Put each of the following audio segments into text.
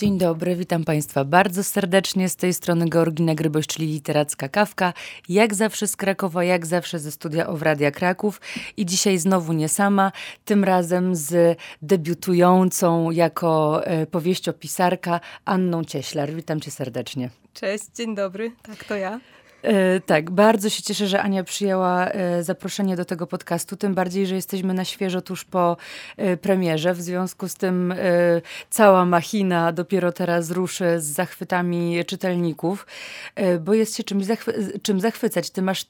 Dzień dobry, witam Państwa bardzo serdecznie. Z tej strony Georgina Gryboś, czyli literacka kawka. Jak zawsze z Krakowa, jak zawsze ze studia Owradia Kraków. I dzisiaj znowu nie sama, tym razem z debiutującą jako e, powieściopisarka Anną Cieślar. Witam Cię serdecznie. Cześć, dzień dobry, tak to ja. E, tak, bardzo się cieszę, że Ania przyjęła e, zaproszenie do tego podcastu, tym bardziej, że jesteśmy na świeżo tuż po e, premierze. W związku z tym cała machina dopiero teraz ruszy z zachwytami czytelników, bo jest się czymś zachwy czym zachwycać. Ty masz,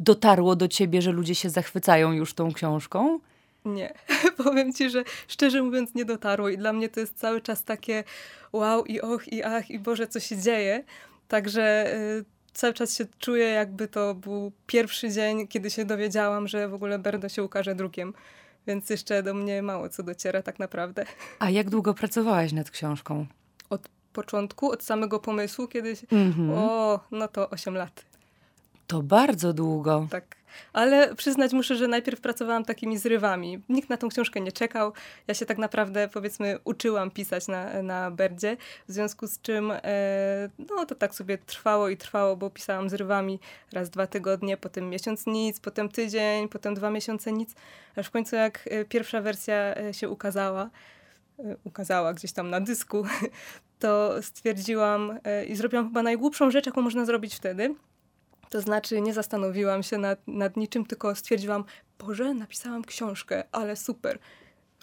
dotarło do ciebie, że ludzie się zachwycają już tą książką? Nie, powiem ci, że szczerze mówiąc nie dotarło i dla mnie to jest cały czas takie wow i och i ach i Boże, co się dzieje. Także cały czas się czuję, jakby to był pierwszy dzień, kiedy się dowiedziałam, że w ogóle Berdo się ukaże drukiem. Więc jeszcze do mnie mało co dociera tak naprawdę. A jak długo pracowałaś nad książką? Od początku, od samego pomysłu kiedyś. Mm -hmm. O, no to 8 lat. To bardzo długo. Tak. Ale przyznać muszę, że najpierw pracowałam takimi zrywami. Nikt na tą książkę nie czekał. Ja się tak naprawdę, powiedzmy, uczyłam pisać na, na Berdzie, w związku z czym e, no to tak sobie trwało i trwało, bo pisałam zrywami raz dwa tygodnie, potem miesiąc nic, potem tydzień, potem dwa miesiące nic, aż w końcu jak e, pierwsza wersja e, się ukazała, e, ukazała gdzieś tam na dysku, to stwierdziłam i zrobiłam chyba najgłupszą rzecz, jaką można zrobić wtedy – to znaczy nie zastanowiłam się nad, nad niczym, tylko stwierdziłam, Boże, napisałam książkę, ale super.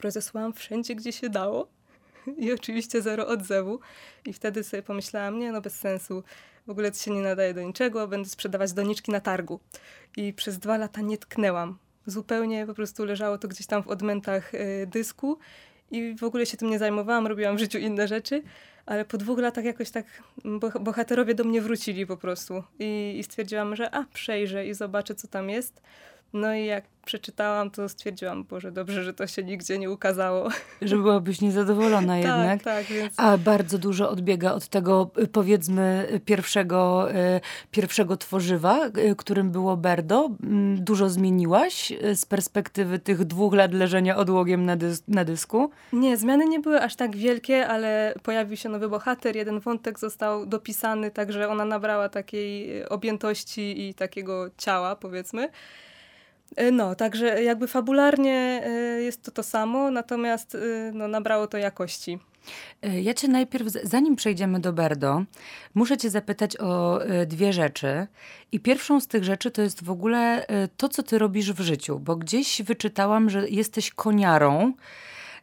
Rozesłałam wszędzie, gdzie się dało i oczywiście zero odzewu. I wtedy sobie pomyślałam, nie no bez sensu, w ogóle to się nie nadaje do niczego, będę sprzedawać doniczki na targu. I przez dwa lata nie tknęłam. Zupełnie po prostu leżało to gdzieś tam w odmętach y, dysku i w ogóle się tym nie zajmowałam, robiłam w życiu inne rzeczy ale po dwóch latach jakoś tak bohaterowie do mnie wrócili po prostu i, i stwierdziłam, że a, przejrzę i zobaczę, co tam jest. No i jak przeczytałam, to stwierdziłam, Boże, dobrze, że to się nigdzie nie ukazało. Że byłabyś niezadowolona tak, jednak. Tak, więc... A bardzo dużo odbiega od tego, y, powiedzmy, pierwszego, y, pierwszego tworzywa, y, którym było Berdo. Mm, dużo zmieniłaś z perspektywy tych dwóch lat leżenia odłogiem na, dys na dysku? Nie, zmiany nie były aż tak wielkie, ale pojawił się nowy bohater, jeden wątek został dopisany, także ona nabrała takiej objętości i takiego ciała, powiedzmy. E, no, także jakby fabularnie e, jest to to samo, natomiast e, no, nabrało to jakości. Ja cię najpierw, zanim przejdziemy do Berdo, muszę cię zapytać o dwie rzeczy. I pierwszą z tych rzeczy to jest w ogóle to, co ty robisz w życiu, bo gdzieś wyczytałam, że jesteś koniarą.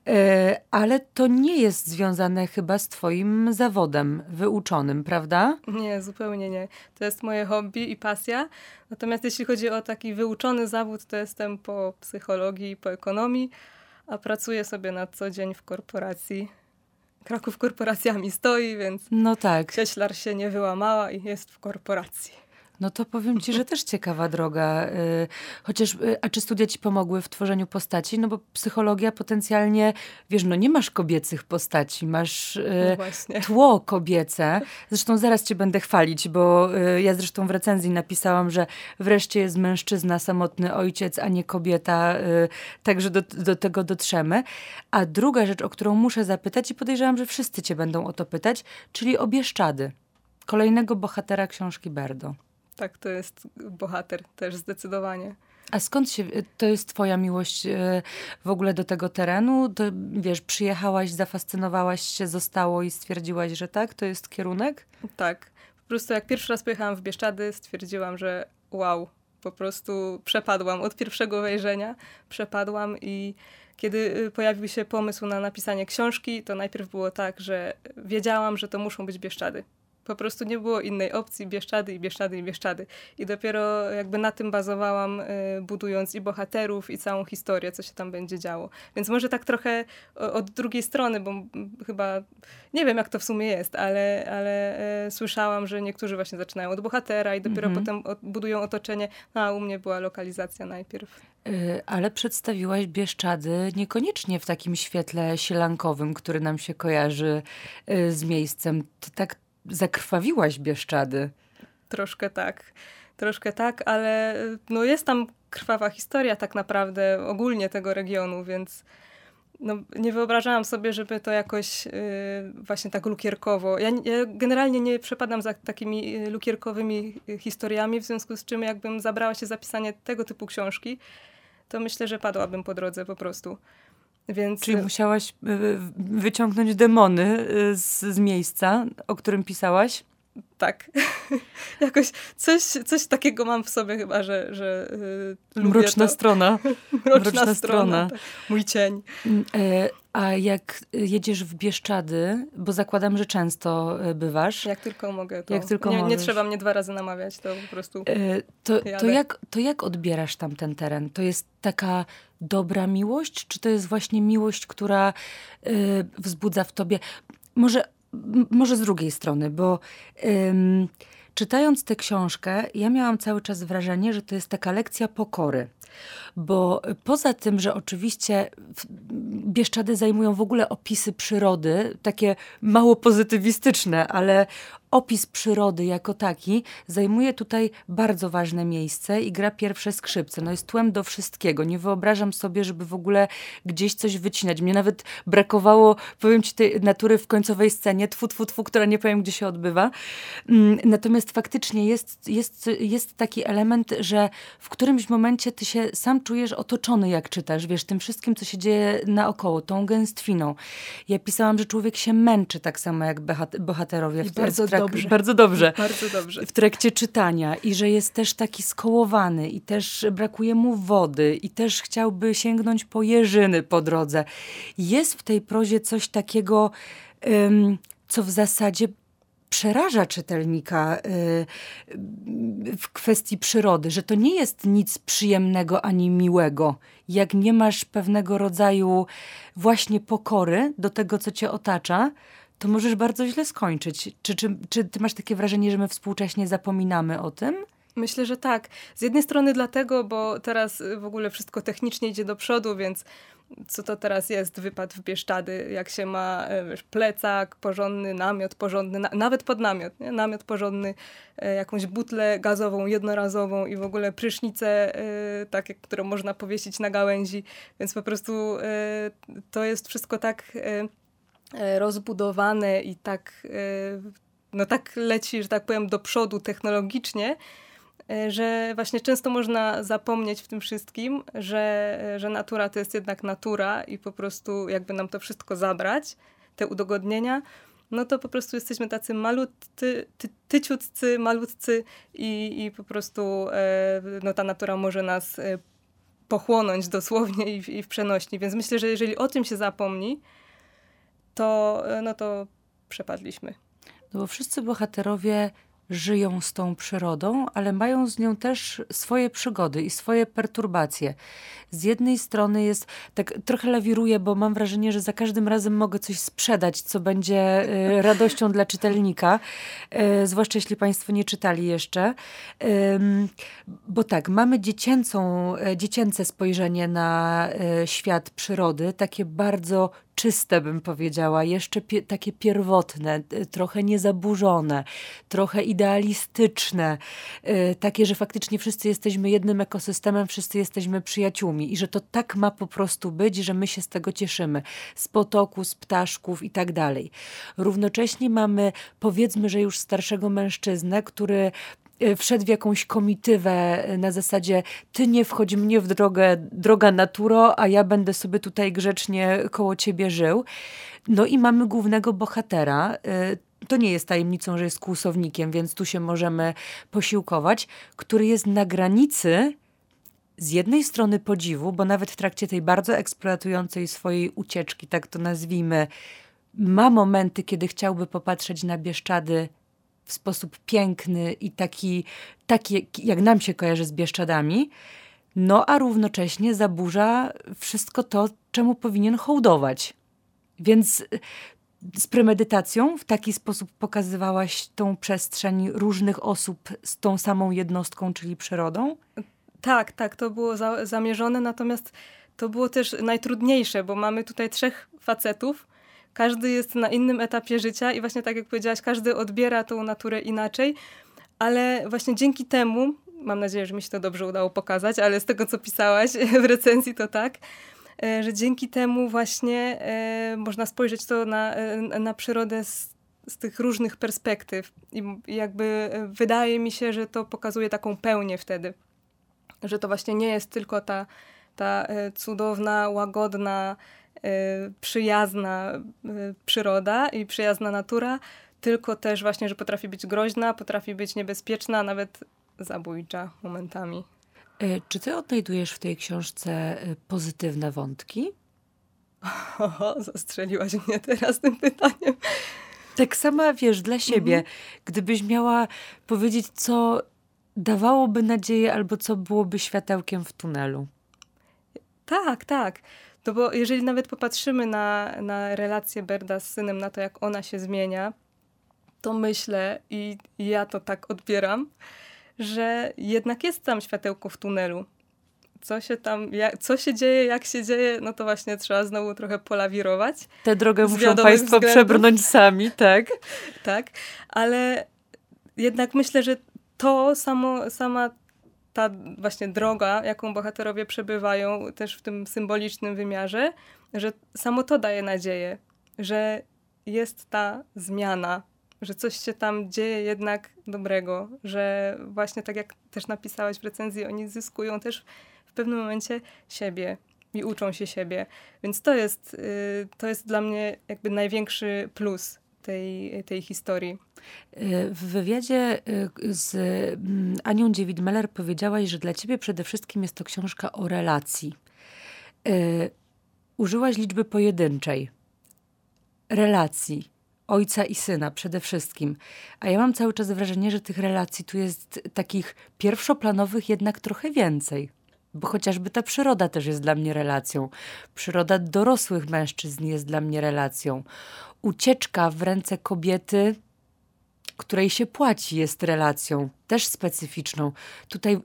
E, ale to nie jest związane chyba z Twoim zawodem wyuczonym, prawda? Nie, zupełnie nie. To jest moje hobby i pasja. Natomiast jeśli chodzi o taki wyuczony zawód, to jestem po psychologii, po ekonomii, a pracuję sobie na co dzień w korporacji. Kraków korporacjami stoi, więc no tak. Cieślar się nie wyłamała i jest w korporacji. No to powiem ci, że też ciekawa droga. Y, chociaż, y, a czy studia ci pomogły w tworzeniu postaci? No bo psychologia potencjalnie, wiesz, no nie masz kobiecych postaci, masz y, no tło kobiece. Zresztą zaraz cię będę chwalić, bo ja zresztą w recenzji napisałam, że wreszcie jest mężczyzna, samotny ojciec, a nie kobieta. Także do, do tego dotrzemy. A druga rzecz, o którą muszę zapytać i podejrzewam, że wszyscy cię będą o to pytać, czyli o Bieszczady. Kolejnego bohatera książki Berdo. Tak, to jest bohater też zdecydowanie. A skąd się, to jest twoja miłość e, w ogóle do tego terenu? To, wiesz, przyjechałaś, zafascynowałaś się, zostało i stwierdziłaś, że tak, to jest kierunek? Tak. Po prostu jak pierwszy raz pojechałam w Bieszczady, stwierdziłam, że wow, po prostu przepadłam. Od pierwszego wejrzenia przepadłam i kiedy y, pojawił się pomysł na napisanie książki, to najpierw było tak, że wiedziałam, że to muszą być Bieszczady. Po prostu nie było innej opcji, Bieszczady i Bieszczady i Bieszczady. I dopiero jakby na tym bazowałam, y, budując i bohaterów, i całą historię, co się tam będzie działo. Więc może tak trochę od drugiej strony, bo chyba nie wiem, jak to w sumie jest, ale, ale y, słyszałam, że niektórzy właśnie zaczynają od bohatera i dopiero mhm. potem od, budują otoczenie. No, a u mnie była lokalizacja najpierw. Y, ale przedstawiłaś Bieszczady niekoniecznie w takim świetle sielankowym, który nam się kojarzy z miejscem. To tak zakrwawiłaś Bieszczady. Troszkę tak. Troszkę tak, ale no jest tam krwawa historia tak naprawdę ogólnie tego regionu, więc no, nie wyobrażałam sobie, żeby to jakoś yy, właśnie tak lukierkowo. Ja, ja, generalnie nie przepadam za takimi y, lukierkowymi y, historiami, w związku z czym jakbym zabrała się za pisanie tego typu książki, to myślę, że padłabym po drodze po prostu. Więc... Czyli y, musiałaś wyciągnąć demony z, z miejsca, o którym pisałaś? Tak. Jakoś coś, coś takiego mam w sobie chyba, że, że yy, Mroczna to. strona. Mroczna, Mroczna strona. strona. Tak. Mój cień. Mm, e, a jak jedziesz w Bieszczady, bo zakładam, że często e, bywasz. Jak tylko mogę. To jak tylko nie, nie trzeba mnie dwa razy namawiać, to po prostu e, to, to, jak, to jak odbierasz tam ten teren? To jest taka dobra miłość, czy to jest właśnie miłość, która e, wzbudza w tobie... Może może z drugiej strony, bo ym, czytając tę książkę, ja miałam cały czas wrażenie, że to jest taka lekcja pokory. Bo poza tym, że oczywiście Bieszczady zajmują w ogóle opisy przyrody, takie mało pozytywistyczne, ale opis przyrody jako taki zajmuje tutaj bardzo ważne miejsce i gra pierwsze skrzypce. No jest tłem do wszystkiego. Nie wyobrażam sobie, żeby w ogóle gdzieś coś wycinać. Mnie nawet brakowało, powiem ci, tej natury w końcowej scenie, tfu, tfu, tfu, która nie powiem, gdzie się odbywa. Mm, natomiast faktycznie jest, jest, jest taki element, że w którymś momencie ty się sam czujesz otoczony, jak czytasz, wiesz, tym wszystkim, co się dzieje naokoło, tą gęstwiną. Ja pisałam, że człowiek się męczy tak samo jak bohaterowie w, bardzo dobrze. Bardzo dobrze. Bardzo dobrze. W trakcie czytania i że jest też taki skołowany i też brakuje mu wody i też chciałby sięgnąć po jeżyny po drodze. Jest w tej prozie coś takiego, um, co w zasadzie przeraża czytelnika y, w kwestii przyrody, że to nie jest nic przyjemnego ani miłego. Jak nie masz pewnego rodzaju właśnie pokory do tego, co cię otacza, to możesz bardzo źle skończyć. Czy, czy, czy ty masz takie wrażenie, że my współcześnie zapominamy o tym? Myślę, że tak. Z jednej strony dlatego, bo teraz w ogóle wszystko technicznie idzie do przodu, więc co to teraz jest wypad w Bieszczady, jak się ma e, wiesz, plecak porządny, namiot porządny, na, nawet pod namiot, nie? namiot porządny, e, jakąś butlę gazową, jednorazową i w ogóle prysznicę e, takie, którą można powiesić na gałęzi, więc po prostu e, to jest wszystko tak E, rozbudowane i tak, e, no tak leci, że tak powiem, do przodu technologicznie, e, że właśnie często można zapomnieć w tym wszystkim, że, że natura to jest jednak natura i po prostu jakby nam to wszystko zabrać, te udogodnienia, no to po prostu jesteśmy tacy malutcy, ty, tyciutcy, malutcy i, i po prostu no, ta natura może nas pochłonąć dosłownie i w, i w przenośni. Więc myślę, że jeżeli o tym się zapomni, to, e, no to przepadliśmy. No bo wszyscy bohaterowie żyją z tą przyrodą, ale mają z nią też swoje przygody i swoje perturbacje. Z jednej strony jest, tak trochę lawiruję, bo mam wrażenie, że za każdym razem mogę coś sprzedać, co będzie y, radością dla czytelnika, y, zwłaszcza jeśli Państwo nie czytali jeszcze. bo tak, mamy dziecięcą, dziecięce spojrzenie na świat przyrody, takie bardzo czyste, bym powiedziała, jeszcze pie takie pierwotne, trochę niezaburzone, trochę idealistyczne, yy, takie, że faktycznie wszyscy jesteśmy jednym ekosystemem, wszyscy jesteśmy przyjaciółmi i że to tak ma po prostu być, że my się z tego cieszymy, z potoku, z ptaszków i tak dalej. Równocześnie mamy, powiedzmy, że już starszego mężczyznę, który E, wszedł w jakąś komitywę e, na zasadzie ty nie wchodź mnie w drogę, droga naturo, a ja będę sobie tutaj grzecznie koło ciebie żył. No i mamy głównego bohatera, e, to nie jest tajemnicą, że jest kłusownikiem, więc tu się możemy posiłkować, który jest na granicy z jednej strony podziwu, bo nawet w trakcie tej bardzo eksploatującej swojej ucieczki, tak to nazwijmy, ma momenty, kiedy chciałby popatrzeć na Bieszczady w sposób piękny i taki, taki jak nam się kojarzy z Bieszczadami, no a równocześnie zaburza wszystko to, czemu powinien hołdować. Więc y, z premedytacją w taki sposób pokazywałaś tą przestrzeń różnych osób z tą samą jednostką, czyli przyrodą? Tak, tak, to było za zamierzone, natomiast to było też najtrudniejsze, bo mamy tutaj trzech facetów, każdy jest na innym etapie życia i właśnie tak jak powiedziałaś, każdy odbiera tą naturę inaczej, ale właśnie dzięki temu, mam nadzieję, że mi się to dobrze udało pokazać, ale z tego co pisałaś w recenzji to tak, e, że dzięki temu właśnie e, można spojrzeć to na, na przyrodę z, z tych różnych perspektyw. I jakby wydaje mi się, że to pokazuje taką pełnię wtedy. Że to właśnie nie jest tylko ta, ta cudowna, łagodna, przyjazna przyroda i przyjazna natura, tylko też właśnie, że potrafi być groźna, potrafi być niebezpieczna, nawet zabójcza momentami. E, czy ty odnajdujesz w tej książce pozytywne wątki? Oho, zastrzeliłaś mnie teraz tym pytaniem. Tak sama wiesz, dla siebie, mhm. gdybyś miała powiedzieć, co dawałoby nadzieję albo co byłoby światełkiem w tunelu. Tak, tak. To bo jeżeli nawet popatrzymy na, na relację Berda z synem, na to, jak ona się zmienia, to myślę i ja to tak odbieram, że jednak jest tam światełko w tunelu. Co się tam, jak, co się dzieje, jak się dzieje, no to właśnie trzeba znowu trochę polawirować. Tę drogę muszą Państwo względów. przebrnąć sami, tak? tak, ale jednak myślę, że to samo, sama ta właśnie droga, jaką bohaterowie przebywają, też w tym symbolicznym wymiarze, że samo to daje nadzieję, że jest ta zmiana, że coś się tam dzieje jednak dobrego, że właśnie tak jak też napisałaś w recenzji, oni zyskują też w pewnym momencie siebie i uczą się siebie. Więc to jest, y, to jest dla mnie jakby największy plus tej, tej historii. W wywiadzie y, z mm, Anią Dziewid-Meller powiedziałaś, że dla ciebie przede wszystkim jest to książka o relacji. Y, użyłaś liczby pojedynczej. Relacji ojca i syna przede wszystkim. A ja mam cały czas wrażenie, że tych relacji tu jest takich pierwszoplanowych jednak trochę więcej. Bo chociażby ta przyroda też jest dla mnie relacją. Przyroda dorosłych mężczyzn jest dla mnie relacją. Ucieczka w ręce kobiety, której się płaci, jest relacją, też specyficzną. Tutaj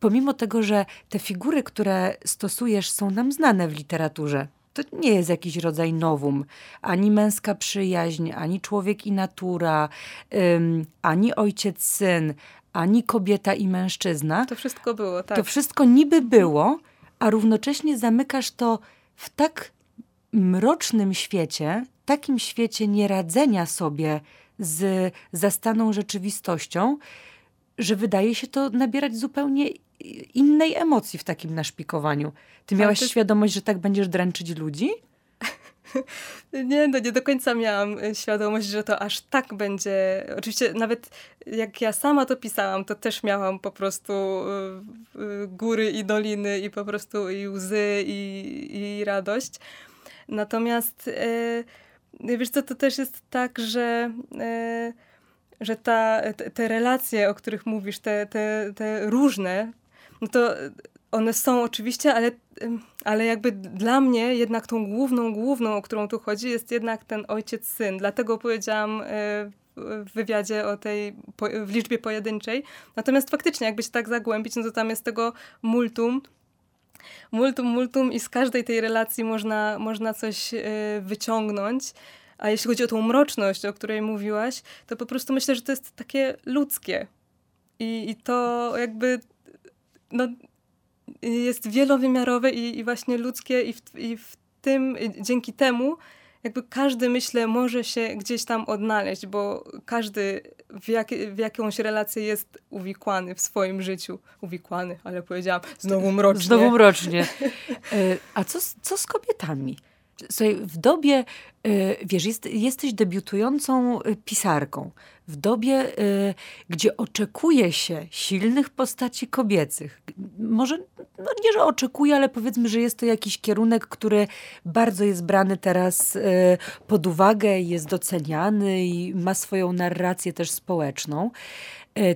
pomimo tego, że te figury, które stosujesz, są nam znane w literaturze, to nie jest jakiś rodzaj nowum. Ani męska przyjaźń, ani człowiek i natura, um, ani ojciec-syn, ani kobieta i mężczyzna. To wszystko było, tak. To wszystko niby było, a równocześnie zamykasz to w tak mrocznym świecie, takim świecie nieradzenia sobie z zastaną rzeczywistością, że wydaje się to nabierać zupełnie innej emocji w takim naszpikowaniu. Ty miałaś ty... świadomość, że tak będziesz dręczyć ludzi? Nie, no nie do końca miałam y, świadomość, że to aż tak będzie. Oczywiście nawet jak ja sama to pisałam, to też miałam po prostu y, y, góry i doliny i po prostu i łzy i, i radość. Natomiast wiesz co, to też jest tak, że że ta, te, te relacje, o których mówisz, te, te, te różne, no to one są oczywiście, ale, ale jakby dla mnie jednak tą główną, główną, o którą tu chodzi, jest jednak ten ojciec-syn. Dlatego powiedziałam e, w wywiadzie o tej, w liczbie pojedynczej. Natomiast faktycznie, jakby się tak zagłębić, no to tam jest tego multum, multum, multum i z każdej tej relacji można, można coś e, wyciągnąć. A jeśli chodzi o tą mroczność, o której mówiłaś, to po prostu myślę, że to jest takie ludzkie. I, i to jakby no, jest wielowymiarowe i, i właśnie ludzkie i w, i w tym, dzięki temu jakby każdy, myślę, może się gdzieś tam odnaleźć, bo każdy w, jak, w jakąś relację jest uwikłany w swoim życiu. Uwikłany, ale powiedziałam znowu mrocznie. Znowu mrocznie. A co, co z kobietami? Słuchaj, w dobie, y, wiesz, jest, jesteś debiutującą y, pisarką. W dobie, y, gdzie oczekuje się silnych postaci kobiecych. Może no nie, że oczekuje, ale powiedzmy, że jest to jakiś kierunek, który bardzo jest brany teraz pod uwagę, jest doceniany i ma swoją narrację też społeczną.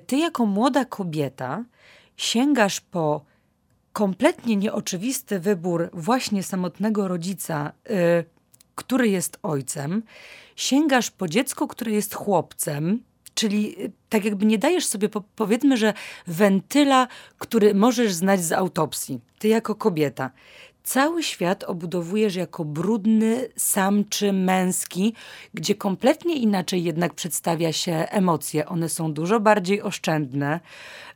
Ty, jako młoda kobieta, sięgasz po kompletnie nieoczywisty wybór właśnie samotnego rodzica, y, który jest ojcem, sięgasz po dziecko, które jest chłopcem, czyli y, tak jakby nie dajesz sobie, po, powiedzmy, że wentyla, który możesz znać z autopsji, ty jako kobieta. Cały świat obudowujesz jako brudny, samczy, męski, gdzie kompletnie inaczej jednak przedstawia się emocje. One są dużo bardziej oszczędne,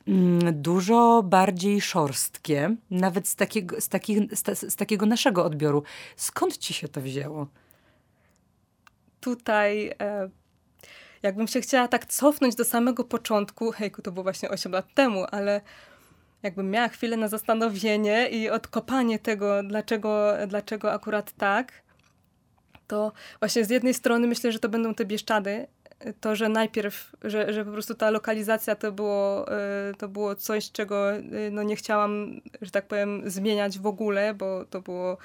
mm, dużo bardziej szorstkie, nawet z takiego, z, takich, z, z takiego naszego odbioru. Skąd ci się to wzięło? Tutaj e, jakbym się chciała tak cofnąć do samego początku, hejku, to było właśnie 8 lat temu, ale jakbym miała chwilę na zastanowienie i odkopanie tego, dlaczego, dlaczego akurat tak, to właśnie z jednej strony myślę, że to będą te Bieszczady, to, że najpierw, że, że po prostu ta lokalizacja to było, e, to było coś, czego e, no, nie chciałam, że tak powiem, zmieniać w ogóle, bo to było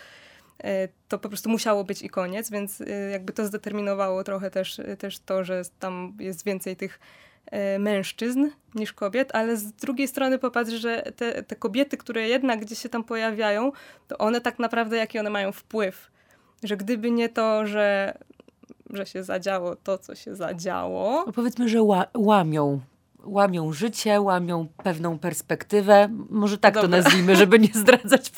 E, to po prostu musiało być i koniec, więc jakby to zdeterminowało trochę też, też to, że tam jest więcej tych mężczyzn niż kobiet, ale z drugiej strony popatrz, że te, te kobiety, które jednak gdzieś się tam pojawiają, to one tak naprawdę jaki one mają wpływ. Że gdyby nie to, że, że się zadziało to, co się zadziało. No powiedzmy, że ła łamią łamią życie, łamią pewną perspektywę. Może tak Dobra. to nazwijmy, żeby nie zdradzać.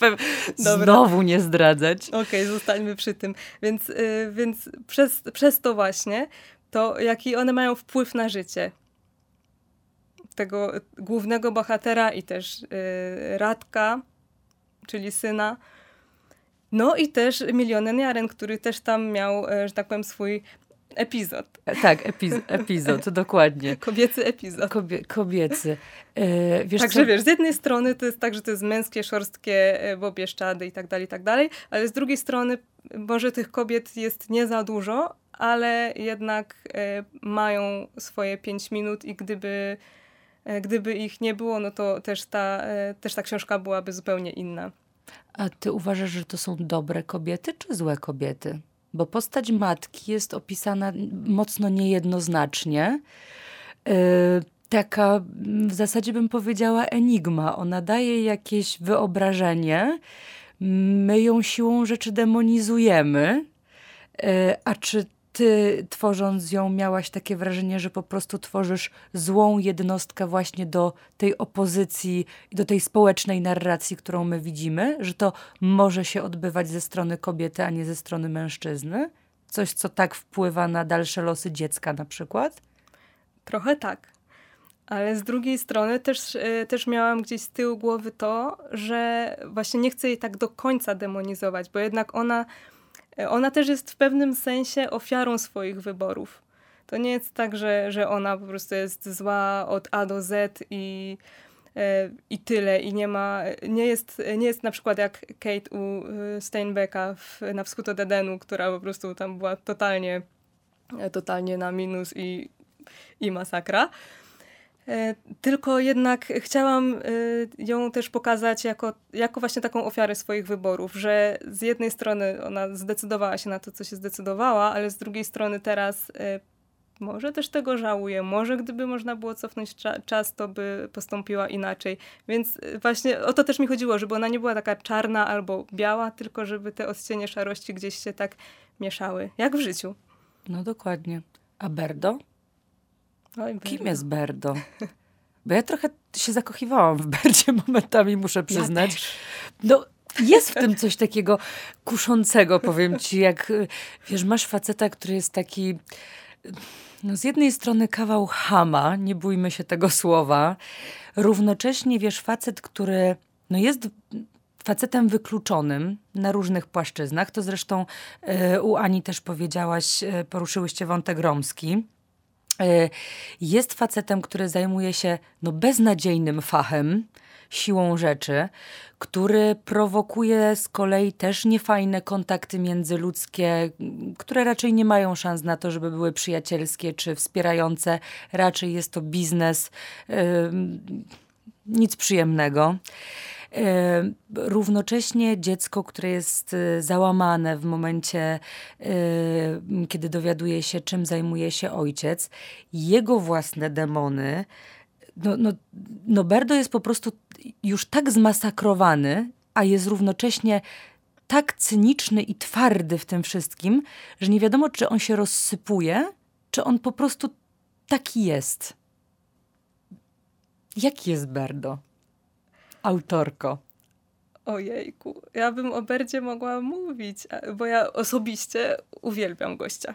Znowu nie zdradzać. Okej, okay, zostańmy przy tym. Więc, yy, więc przez, przez to właśnie, to jaki one mają wpływ na życie tego głównego bohatera i też yy, Radka, czyli syna. No i też Milioneniaren, który też tam miał, y, że tak powiem, swój Epizod. Tak, epiz epizod, dokładnie. Kobiecy epizod. Kobie kobiecy. E, wiesz Także co? wiesz, z jednej strony to jest tak, że to jest męskie, szorstkie, e, bobieszczady i tak dalej, i tak dalej, ale z drugiej strony może tych kobiet jest nie za dużo, ale jednak e, mają swoje pięć minut i gdyby, e, gdyby ich nie było, no to też ta, e, też ta książka byłaby zupełnie inna. A ty uważasz, że to są dobre kobiety czy złe kobiety? bo postać matki jest opisana mocno niejednoznacznie. Yy, taka w zasadzie bym powiedziała enigma. Ona daje jakieś wyobrażenie, my ją siłą rzeczy demonizujemy. A czy ty tworząc ją miałaś takie wrażenie, że po prostu tworzysz złą jednostkę właśnie do tej opozycji i do tej społecznej narracji, którą my widzimy, że to może się odbywać ze strony kobiety, a nie ze strony mężczyzny? Coś, co tak wpływa na dalsze losy dziecka na przykład? Trochę tak. Ale z drugiej strony też, e, też miałam gdzieś z tyłu głowy to, że właśnie nie chcę jej tak do końca demonizować, bo jednak ona ona też jest w pewnym sensie ofiarą swoich wyborów. To nie jest tak, że, że ona po prostu jest zła od A do Z i, e, i tyle. I nie ma, nie jest, nie jest na przykład jak Kate u e, Steinbecka w, na wschód od Edenu, która po prostu tam była totalnie, totalnie na minus i, i masakra. E, tylko jednak chciałam e, ją też pokazać jako, jako właśnie taką ofiarę swoich wyborów, że z jednej strony ona zdecydowała się na to, co się zdecydowała, ale z drugiej strony teraz e, może też tego żałuje, może gdyby można było cofnąć cza czas, to by postąpiła inaczej. Więc właśnie o to też mi chodziło, żeby ona nie była taka czarna albo biała, tylko żeby te odcienie szarości gdzieś się tak mieszały, jak w życiu. No dokładnie. A Berdo? Oj, Kim jest Berdo? Bo ja trochę się zakochiwałam w Berdzie momentami, muszę przyznać. Ja no, jest w tym coś takiego kuszącego, powiem ci, jak wiesz, masz faceta, który jest taki no z jednej strony kawał hama, nie bójmy się tego słowa, równocześnie wiesz, facet, który no jest facetem wykluczonym na różnych płaszczyznach, to zresztą y, u Ani też powiedziałaś, y, poruszyłyście wątek romski, jest facetem, który zajmuje się no, beznadziejnym fachem, siłą rzeczy, który prowokuje z kolei też niefajne kontakty międzyludzkie, które raczej nie mają szans na to, żeby były przyjacielskie czy wspierające. Raczej jest to biznes, yy, nic przyjemnego. E, równocześnie dziecko, które jest e, załamane w momencie, e, kiedy dowiaduje się, czym zajmuje się ojciec, jego własne demony. No, no, no Berdo jest po prostu już tak zmasakrowany, a jest równocześnie tak cyniczny i twardy w tym wszystkim, że nie wiadomo, czy on się rozsypuje, czy on po prostu taki jest. Jaki jest Berdo? Autorko? Ojejku, ja bym o Berdzie mogła mówić, bo ja osobiście uwielbiam gościa.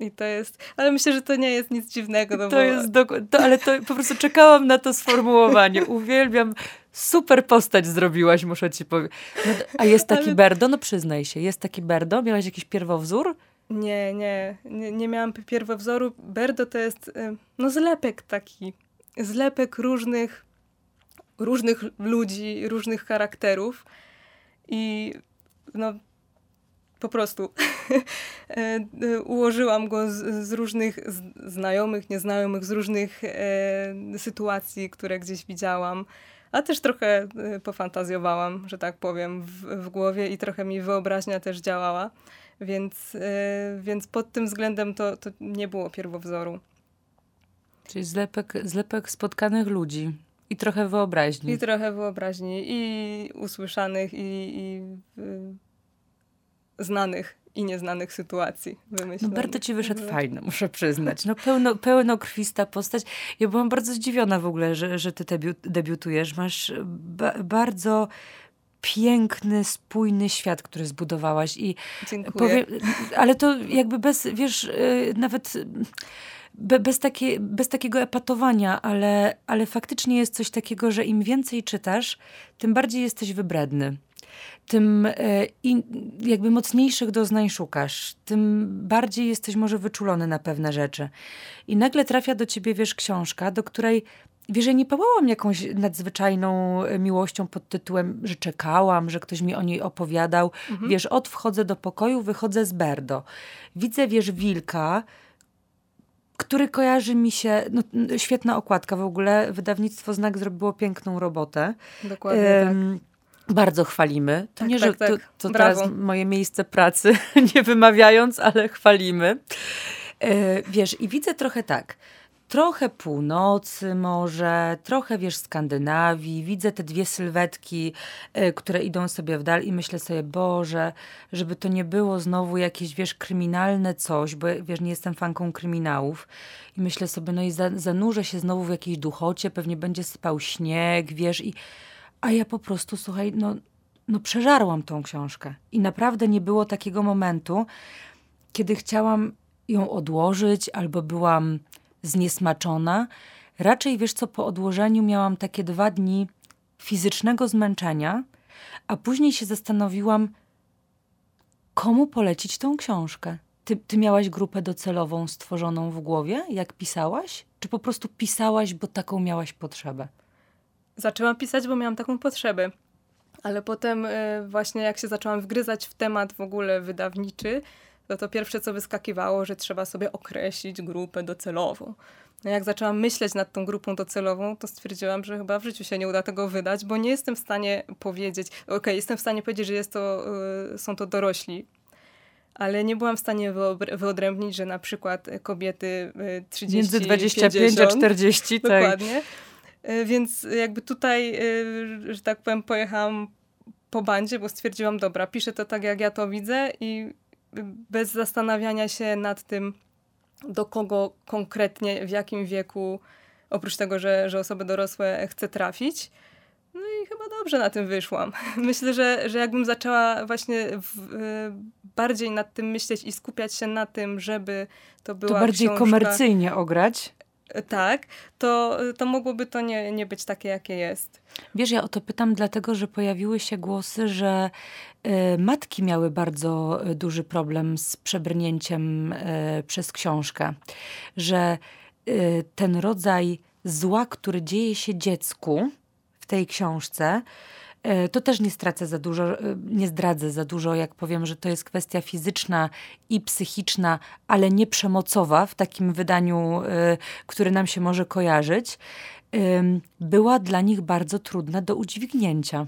I to jest, ale myślę, że to nie jest nic dziwnego. No to bo... jest, to, ale to po prostu czekałam na to sformułowanie. Uwielbiam, super postać zrobiłaś, muszę ci powiedzieć. No, a jest taki ale... Berdo? No przyznaj się, jest taki Berdo? Miałaś jakiś pierwowzór? Nie, nie, nie, nie miałam pierwowzoru. Berdo to jest, no zlepek taki, zlepek różnych, różnych ludzi, różnych charakterów i no po prostu e, e, ułożyłam go z, z różnych znajomych, nieznajomych, z różnych e, sytuacji, które gdzieś widziałam. A też trochę e, pofantazjowałam, że tak powiem, w, w głowie i trochę mi wyobraźnia też działała. Więc, e, więc pod tym względem to, to nie było pierwowzoru. Czyli zlepek, zlepek spotkanych ludzi. I trochę wyobraźni. I trochę wyobraźni. I usłyszanych, i, i y, znanych i nieznanych sytuacji No bardzo ci wyszedł fajny, muszę przyznać. No pełno, pełnokrwista postać. Ja byłam bardzo zdziwiona w ogóle, że, że ty debiut, debiutujesz. Masz ba bardzo piękny, spójny świat, który zbudowałaś. I Dziękuję. ale to jakby bez, wiesz, y, nawet bez, takie, bez takiego epatowania, ale, ale faktycznie jest coś takiego, że im więcej czytasz, tym bardziej jesteś wybredny tym e, jakby mocniejszych doznań szukasz, tym bardziej jesteś może wyczulony na pewne rzeczy. I nagle trafia do ciebie, wiesz, książka, do której Wiesz, że nie pałałam jakąś nadzwyczajną e, miłością pod tytułem, że czekałam, że ktoś mi o niej opowiadał. Mhm. Wiesz, od wchodzę do pokoju, wychodzę z Berdo. Widzę, wiesz, wilka, który kojarzy mi się, no, świetna okładka w ogóle, wydawnictwo Znak zrobiło piękną robotę. Dokładnie tak bardzo chwalimy. To tak, nie, tak, że tak. to, to teraz moje miejsce pracy, nie wymawiając, ale chwalimy. E, wiesz, i widzę trochę tak. Trochę północy może, trochę wiesz Skandynawii. Widzę te dwie sylwetki, e, które idą sobie w dal i myślę sobie, Boże, żeby to nie było znowu jakieś, wiesz, kryminalne coś, bo wiesz, nie jestem fanką kryminałów. I myślę sobie, no i za, zanurzę się znowu w jakiejś duchocie, pewnie będzie spał śnieg, wiesz, i a ja po prostu, słuchaj, no, no przeżarłam tą książkę. I naprawdę nie było takiego momentu, kiedy chciałam ją odłożyć albo byłam zniesmaczona. Raczej, wiesz co, po odłożeniu miałam takie dwa dni fizycznego zmęczenia, a później się zastanowiłam, komu polecić tą książkę. Ty, ty miałaś grupę docelową stworzoną w głowie, jak pisałaś? Czy po prostu pisałaś, bo taką miałaś potrzebę? zaczęłam pisać, bo miałam taką potrzebę. Ale potem y, właśnie jak się zaczęłam wgryzać w temat w ogóle wydawniczy, to to pierwsze co wyskakiwało, że trzeba sobie określić grupę docelową. No jak zaczęłam myśleć nad tą grupą docelową, to stwierdziłam, że chyba w życiu się nie uda tego wydać, bo nie jestem w stanie powiedzieć, okej, okay, jestem w stanie powiedzieć, że jest to, y, są to dorośli, ale nie byłam w stanie wyodrębnić, że na przykład kobiety 30 Między 25 50, a 40, tak. Dokładnie. E, więc jakby tutaj, e, że tak powiem, pojechałam po bandzie, bo stwierdziłam, dobra, piszę to tak, jak ja to widzę i bez zastanawiania się nad tym, do kogo konkretnie, w jakim wieku, oprócz tego, że, że osoby dorosłe chcę trafić. No i chyba dobrze na tym wyszłam. Myślę, że, że jakbym zaczęła właśnie w, y, bardziej nad tym myśleć i skupiać się na tym, żeby to była To bardziej książka... komercyjnie ograć tak, to, to mogłoby to nie, nie być takie, jakie jest. Wiesz, ja o to pytam dlatego, że pojawiły się głosy, że y, matki miały bardzo e, duży problem z przebrnięciem y, przez książkę, że ten rodzaj zła, który dzieje się dziecku w tej książce, E, to też nie stracę za dużo, e, nie zdradzę za dużo, jak powiem, że to jest kwestia fizyczna i psychiczna, ale nie przemocowa w takim wydaniu, e, które nam się może kojarzyć, była dla nich bardzo trudna do udźwignięcia.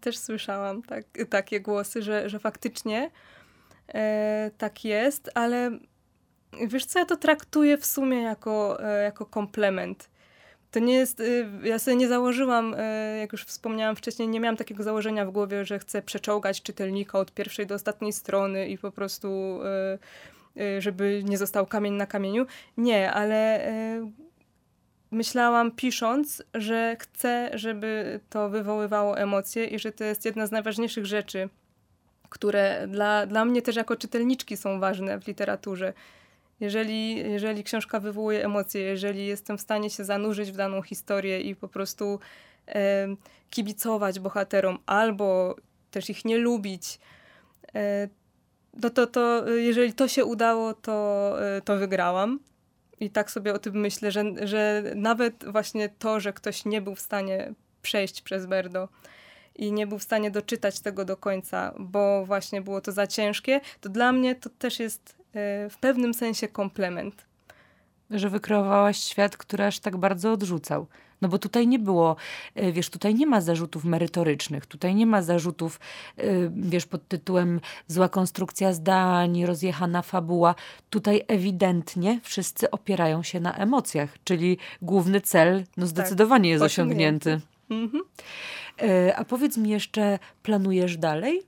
Też słyszałam tak, takie głosy, że, że faktycznie e, tak jest, ale wiesz co, ja to traktuję w sumie jako, e, jako komplement to nie jest, y, ja sobie nie założyłam, y, jak już wspomniałam wcześniej, nie miałam takiego założenia w głowie, że chcę przeczołgać czytelnika od pierwszej do ostatniej strony i po prostu, y, żeby nie został kamień na kamieniu. Nie, ale myślałam pisząc, że chcę, żeby to wywoływało emocje i że to jest jedna z najważniejszych rzeczy, które dla, dla mnie też jako czytelniczki są ważne w literaturze. Jeżeli, jeżeli książka wywołuje emocje, jeżeli jestem w stanie się zanurzyć w daną historię i po prostu e, kibicować bohaterom albo też ich nie lubić, e, no to, to jeżeli to się udało, to, e, to wygrałam. I tak sobie o tym myślę, że, że nawet właśnie to, że ktoś nie był w stanie przejść przez Berdo i nie był w stanie doczytać tego do końca, bo właśnie było to za ciężkie, to dla mnie to też jest w pewnym sensie komplement. Że wykreowałaś świat, który aż tak bardzo odrzucał. No bo tutaj nie było, e, wiesz, tutaj nie ma zarzutów merytorycznych, tutaj nie ma zarzutów, e, wiesz, pod tytułem zła konstrukcja zdań, rozjechana fabuła. Tutaj ewidentnie wszyscy opierają się na emocjach, czyli główny cel, no tak, zdecydowanie tak, jest osiągnięty. Mhm. E, a powiedz mi jeszcze, planujesz dalej?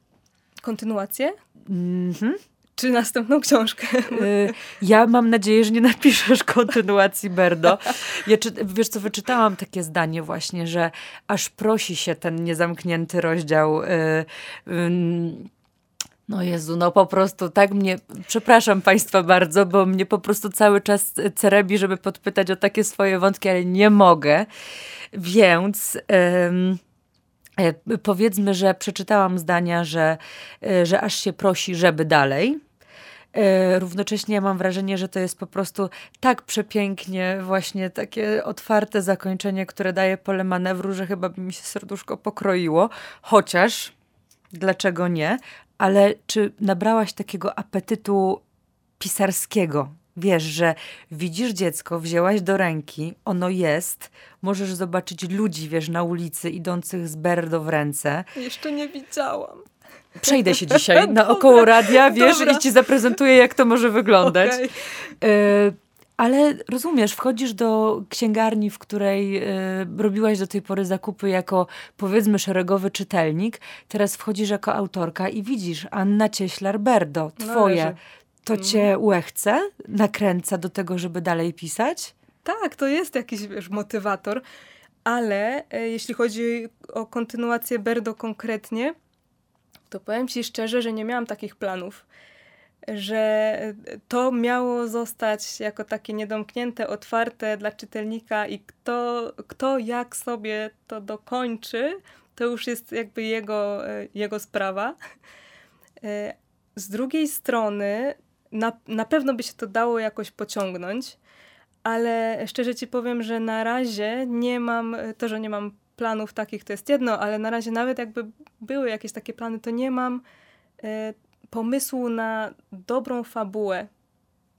Kontynuację? Mhm czy następną książkę. Y, ja mam nadzieję, że nie napiszesz kontynuacji Berdo. Ja czy, wiesz co, wyczytałam takie zdanie właśnie, że aż prosi się ten niezamknięty rozdział. Y, y, no Jezu, no po prostu tak mnie, przepraszam Państwa bardzo, bo mnie po prostu cały czas cerebi, żeby podpytać o takie swoje wątki, ale nie mogę. Więc... Powiedzmy, że przeczytałam zdania, że, że aż się prosi, żeby dalej. E, równocześnie mam wrażenie, że to jest po prostu tak przepięknie, właśnie takie otwarte zakończenie, które daje pole manewru, że chyba by mi się serduszko pokroiło. Chociaż, dlaczego nie? Ale czy nabrałaś takiego apetytu pisarskiego? Wiesz, że widzisz dziecko, wzięłaś do ręki, ono jest, możesz zobaczyć ludzi, wiesz, na ulicy idących z berdo w ręce. Jeszcze nie widziałam. Przejdę się dzisiaj na około radia, wiesz, Dobra. i ci zaprezentuję, jak to może wyglądać. Okay. Y ale rozumiesz, wchodzisz do księgarni, w której y, robiłaś do tej pory zakupy jako powiedzmy szeregowy czytelnik. Teraz wchodzisz jako autorka i widzisz Anna Cieślar-Berdo, no, twoje. No, to cię mhm. łechce, nakręca do tego, żeby dalej pisać? Tak, to jest jakiś wiesz, motywator, ale e, jeśli chodzi o kontynuację Berdo konkretnie, to powiem Ci szczerze, że nie miałam takich planów, że to miało zostać jako takie niedomknięte, otwarte dla czytelnika i kto, kto jak sobie to dokończy, to już jest jakby jego, jego sprawa. Z drugiej strony, na, na pewno by się to dało jakoś pociągnąć, ale szczerze ci powiem, że na razie nie mam, to, że nie mam planów takich to jest jedno, ale na razie nawet jakby były jakieś takie plany, to nie mam y, pomysłu na dobrą fabułę.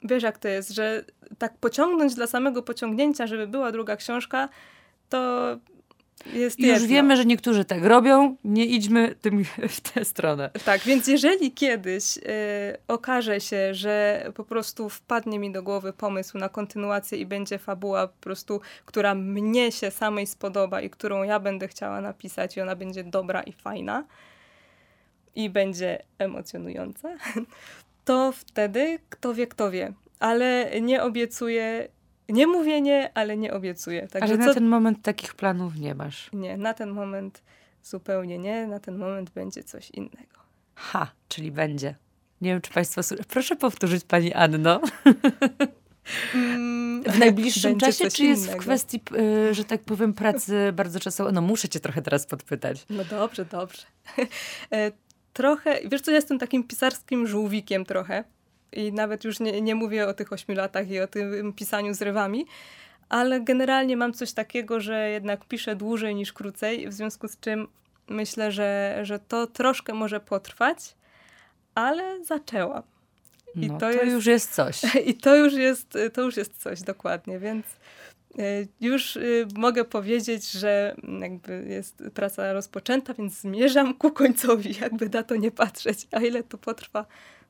Wiesz jak to jest, że tak pociągnąć dla samego pociągnięcia, żeby była druga książka, to jest Już jedno. wiemy, że niektórzy tak robią, nie idźmy tym w tę stronę. Tak, więc jeżeli kiedyś y, okaże się, że po prostu wpadnie mi do głowy pomysł na kontynuację i będzie fabuła po prostu, która mnie się samej spodoba i którą ja będę chciała napisać i ona będzie dobra i fajna i będzie emocjonująca, to wtedy kto wie, kto wie. Ale nie obiecuję nie mówię nie, ale nie obiecuję. Także ale na co... ten moment takich planów nie masz. Nie, na ten moment zupełnie nie. Na ten moment będzie coś innego. Ha, czyli będzie. Nie wiem, czy Państwo. Proszę powtórzyć, Pani Anno. Mm, w najbliższym czasie, czy jest innego. w kwestii, y, że tak powiem, pracy bardzo czasowo? No muszę cię trochę teraz podpytać. No dobrze, dobrze. E, trochę, wiesz co, jestem takim pisarskim żółwikiem trochę. I nawet już nie, nie mówię o tych ośmiu latach i o tym pisaniu z rywami, ale generalnie mam coś takiego, że jednak piszę dłużej niż krócej, w związku z czym myślę, że, że to troszkę może potrwać, ale zaczęłam. I no, to, to jest, już jest coś. I to już jest, to już jest coś, dokładnie, więc e, już e, mogę powiedzieć, że jakby jest praca rozpoczęta, więc zmierzam ku końcowi, jakby na to nie patrzeć. A ile to potrwa,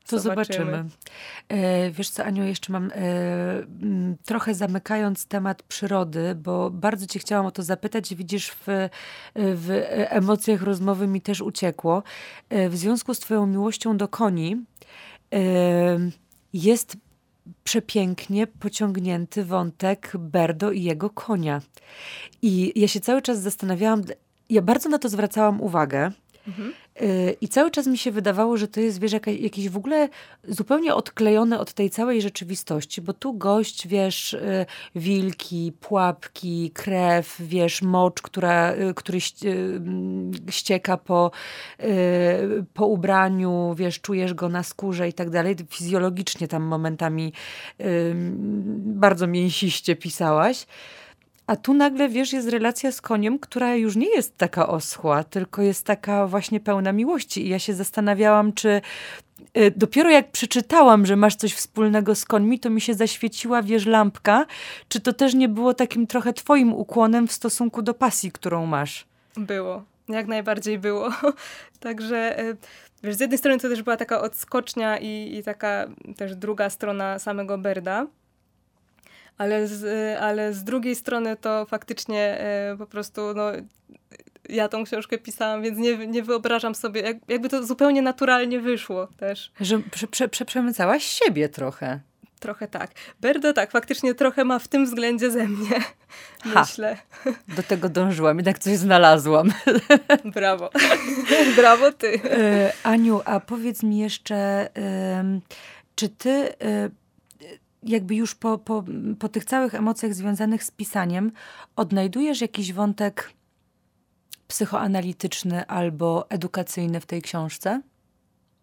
to zobaczymy. zobaczymy. E, wiesz co, Aniu, jeszcze mam e, trochę zamykając temat przyrody, bo bardzo cię chciałam o to zapytać. Widzisz, w, w emocjach rozmowy mi też uciekło. E, w związku z twoją miłością do koni jest przepięknie pociągnięty wątek Berdo i jego konia. I ja się cały czas zastanawiałam, ja bardzo na to zwracałam uwagę. Mhm. Y, I cały czas mi się wydawało, że to jest, wiesz, jakieś w ogóle zupełnie odklejone od tej całej rzeczywistości, bo tu gość, wiesz, y, wilki, pułapki, krew, wiesz, mocz, która, y, który ścieka po, po ubraniu, wiesz, czujesz go na skórze i tak dalej. Fizjologicznie tam momentami bardzo mięsiście pisałaś. A tu nagle, wiesz, jest relacja z koniem, która już nie jest taka oschła, tylko jest taka właśnie pełna miłości. I ja się zastanawiałam, czy y, dopiero jak przeczytałam, że masz coś wspólnego z końmi, to mi się zaświeciła, wiesz, lampka. Czy to też nie było takim trochę twoim ukłonem w stosunku do pasji, którą masz? Było. Jak najbardziej było. Także... Y, wiesz, z jednej strony to też była taka odskocznia i, i taka też druga strona samego Berda, ale z, ale z drugiej strony to faktycznie e, po prostu no, ja tą książkę pisałam, więc nie, nie wyobrażam sobie, jak, jakby to zupełnie naturalnie wyszło też. Że prze, prze, prze, przemycałaś siebie trochę. Trochę tak. Berdo tak, faktycznie trochę ma w tym względzie ze mnie, ha, myślę. Do tego dążyłam, jednak coś znalazłam. Brawo. Brawo ty. E, Aniu, a powiedz mi jeszcze, czy ty y, jakby już po, po, po tych całych emocjach związanych z pisaniem odnajdujesz jakiś wątek psychoanalityczny albo edukacyjny w tej książce?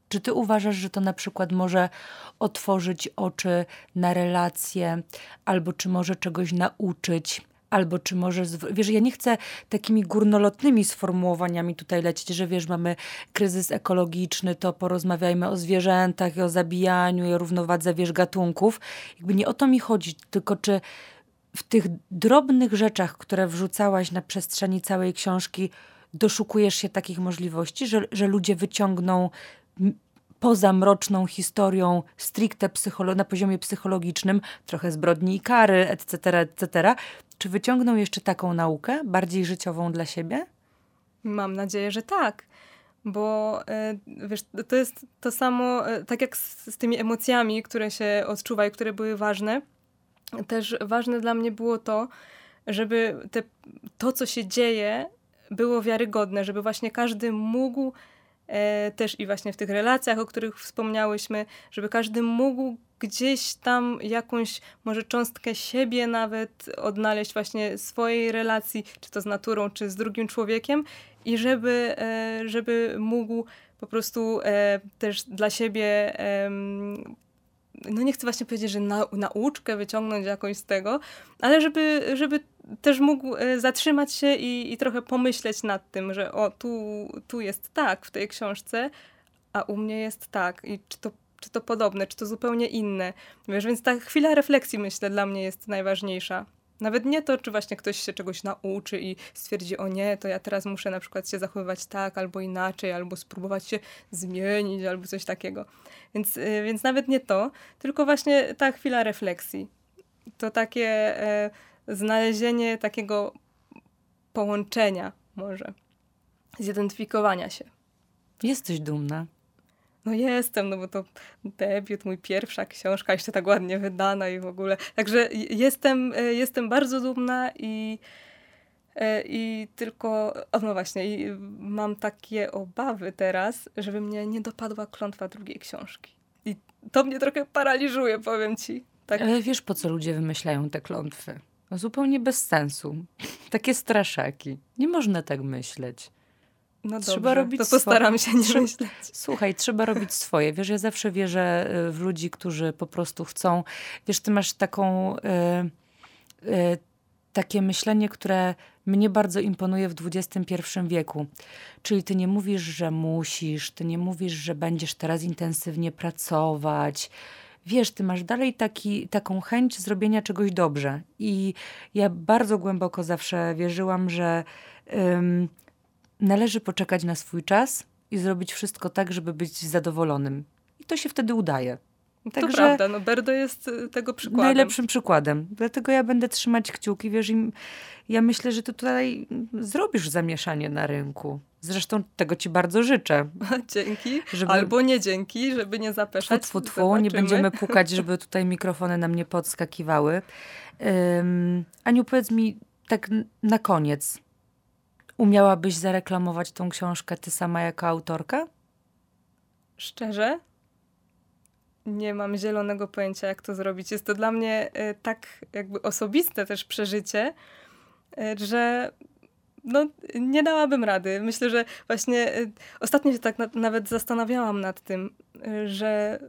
Czy ty uważasz, że to na przykład może otworzyć oczy na relacje, albo czy może czegoś nauczyć? Albo czy może, wiesz, ja nie chcę takimi górnolotnymi sformułowaniami tutaj lecieć, że wiesz, mamy kryzys ekologiczny, to porozmawiajmy o zwierzętach i o zabijaniu i o równowadze, wiesz, gatunków. Jakby nie o to mi chodzi, tylko czy w tych drobnych rzeczach, które wrzucałaś na przestrzeni całej książki, doszukujesz się takich możliwości, że, że ludzie wyciągną poza mroczną historią stricte psycholo- na poziomie psychologicznym, trochę zbrodni i kary, etc., etc., czy wyciągną jeszcze taką naukę, bardziej życiową dla siebie? Mam nadzieję, że tak. Bo e, wiesz, to jest to samo, e, tak jak z, z tymi emocjami, które się odczuwa i które były ważne, też ważne dla mnie było to, żeby te, to, co się dzieje, było wiarygodne, żeby właśnie każdy mógł e, też i właśnie w tych relacjach, o których wspomniałyśmy, żeby każdy mógł gdzieś tam jakąś może cząstkę siebie nawet odnaleźć właśnie swojej relacji, czy to z naturą, czy z drugim człowiekiem i żeby, e, żeby mógł po prostu e, też dla siebie no nie chcę właśnie powiedzieć, że na, nauczkę wyciągnąć jakąś z tego, ale żeby, żeby też mógł e, zatrzymać się i, i trochę pomyśleć nad tym, że o, tu, tu jest tak w tej książce, a u mnie jest tak. I czy to czy to podobne, czy to zupełnie inne. Wiesz, więc ta chwila refleksji, myślę, dla mnie jest najważniejsza. Nawet nie to, czy właśnie ktoś się czegoś nauczy i stwierdzi, o nie, to ja teraz muszę na przykład się zachowywać tak albo inaczej, albo spróbować się zmienić, albo coś takiego. Więc, yy, więc nawet nie to, tylko właśnie ta chwila refleksji. To takie e, znalezienie takiego połączenia może, zidentyfikowania się. Jesteś dumna. No jestem, no bo to debiut, mój pierwsza książka, jeszcze tak ładnie wydana i w ogóle. Także jestem, e, jestem bardzo dumna i, e, i tylko, no właśnie, mam takie obawy teraz, żeby mnie nie dopadła klątwa drugiej książki. I to mnie trochę paraliżuje, powiem ci. Tak. Ale wiesz, po co ludzie wymyślają te klątwy? No zupełnie bez sensu. Takie straszaki. Nie można tak myśleć. No trzeba dobrze, robić to postaram się nie Trze myśleć. Słuchaj, trzeba robić swoje. Wiesz, ja zawsze wierzę y, w ludzi, którzy po prostu chcą. Wiesz, ty masz taką, y, y, takie myślenie, które mnie bardzo imponuje w XXI wieku. Czyli ty nie mówisz, że musisz, ty nie mówisz, że będziesz teraz intensywnie pracować. Wiesz, ty masz dalej taki, taką chęć zrobienia czegoś dobrze. I ja bardzo głęboko zawsze wierzyłam, że należy poczekać na swój czas i zrobić wszystko tak, żeby być zadowolonym. I to się wtedy udaje. Także to prawda, no Berdo jest y, tego przykładem. Najlepszym przykładem. Dlatego ja będę trzymać kciuki. Wiesz, im, ja myślę, że ty tutaj zrobisz zamieszanie na rynku. Zresztą tego ci bardzo życzę. Dzięki. Żeby... Albo nie dzięki, żeby nie zapeszać. Tfu, tfu, tfu. Nie będziemy pukać, żeby tutaj mikrofony nam nie podskakiwały. Um, Aniu, powiedz mi tak na koniec. Umiałabyś zareklamować tą książkę ty sama jako autorka? Szczerze? Nie mam zielonego pojęcia, jak to zrobić. Jest to dla mnie y, tak jakby osobiste też przeżycie, y, że no, nie dałabym rady. Myślę, że właśnie y, ostatnio się tak na, nawet zastanawiałam nad tym, y, że,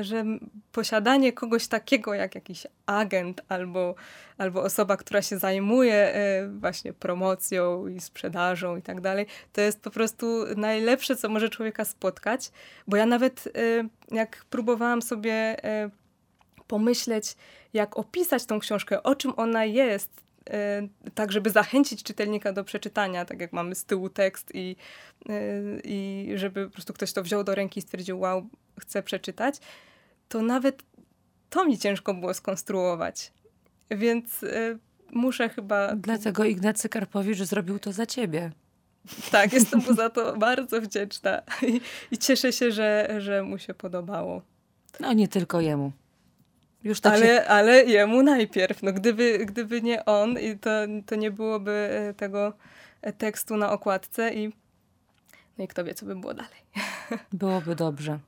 że posiadanie kogoś takiego jak jakiś agent albo, albo osoba, która się zajmuje y, właśnie promocją i sprzedażą i tak dalej, to jest po prostu najlepsze, co może człowieka spotkać, bo ja nawet jak próbowałam sobie pomyśleć, jak opisać tą książkę, o czym ona jest, tak żeby zachęcić czytelnika do przeczytania, tak jak mamy z tyłu tekst i, y, i żeby po prostu ktoś to wziął do ręki i stwierdził, wow, chcę przeczytać, to nawet to mi ciężko było skonstruować. Więc y, muszę chyba... Dlatego Ignacy Karpowicz zrobił to za ciebie. Tak, jestem mu za to bardzo wdzięczna i, i cieszę się, że, że mu się podobało. No nie tylko jemu. Już tak ale, się... ale jemu najpierw. No, gdyby, gdyby nie on, to, to nie byłoby e, tego e, tekstu na okładce i no i kto wie, co by było dalej. Byłoby dobrze.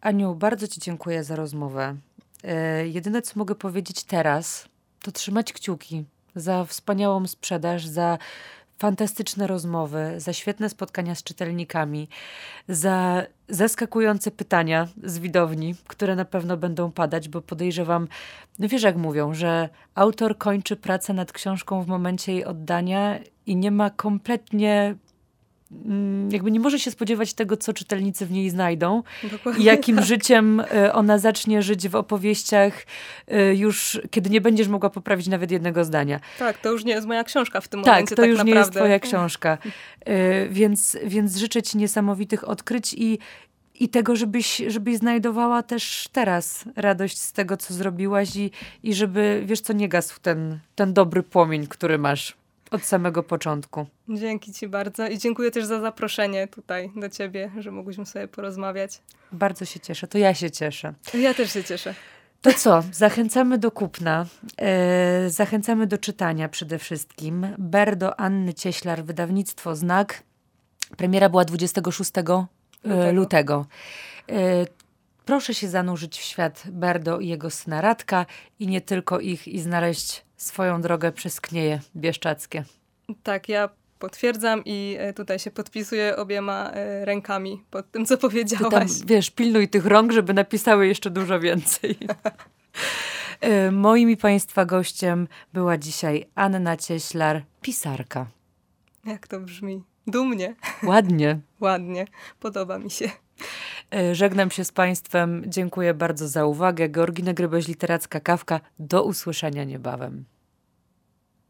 Aniu, bardzo Ci dziękuję za rozmowę. E, jedyne, co mogę powiedzieć teraz, to trzymać kciuki za wspaniałą sprzedaż, za fantastyczne rozmowy, za świetne spotkania z czytelnikami, za zaskakujące pytania z widowni, które na pewno będą padać, bo podejrzewam, no wiesz jak mówią, że autor kończy pracę nad książką w momencie jej oddania i nie ma kompletnie jakby nie może się spodziewać tego, co czytelnicy w niej znajdą Dokładnie i jakim tak. życiem e, ona zacznie żyć w opowieściach e, już, kiedy nie będziesz mogła poprawić nawet jednego zdania. Tak, to już nie jest moja książka w tym tak, momencie. To tak, to już naprawdę. nie jest twoja książka. E, więc, więc życzę ci niesamowitych odkryć i, i tego, żebyś, żebyś znajdowała też teraz radość z tego, co zrobiłaś i, i żeby, wiesz co, nie gasł ten, ten dobry płomień, który masz. Od samego początku. Dzięki Ci bardzo i dziękuję też za zaproszenie tutaj do Ciebie, że mogłyśmy sobie porozmawiać. Bardzo się cieszę, to ja się cieszę. Ja też się cieszę. To co? Zachęcamy do kupna, e, zachęcamy do czytania przede wszystkim. Berdo Anny Cieślar, wydawnictwo Znak. Premiera była 26 e, lutego. lutego. E, proszę się zanurzyć w świat Berdo i jego syna Radka i nie tylko ich i znaleźć swoją drogę przez knieje bieszczackie. Tak, ja potwierdzam i e, tutaj się podpisuję obiema e, rękami pod tym, co powiedziałaś. Ty tam, wiesz, pilnuj tych rąk, żeby napisały jeszcze dużo więcej. E, moim i Państwa gościem była dzisiaj Anna Cieślar, pisarka. Jak to brzmi? Dumnie. Ładnie. Ładnie. Podoba mi się. Żegnam się z Państwem. Dziękuję bardzo za uwagę. Georgina Gryboś, Literacka Kawka. Do usłyszenia niebawem.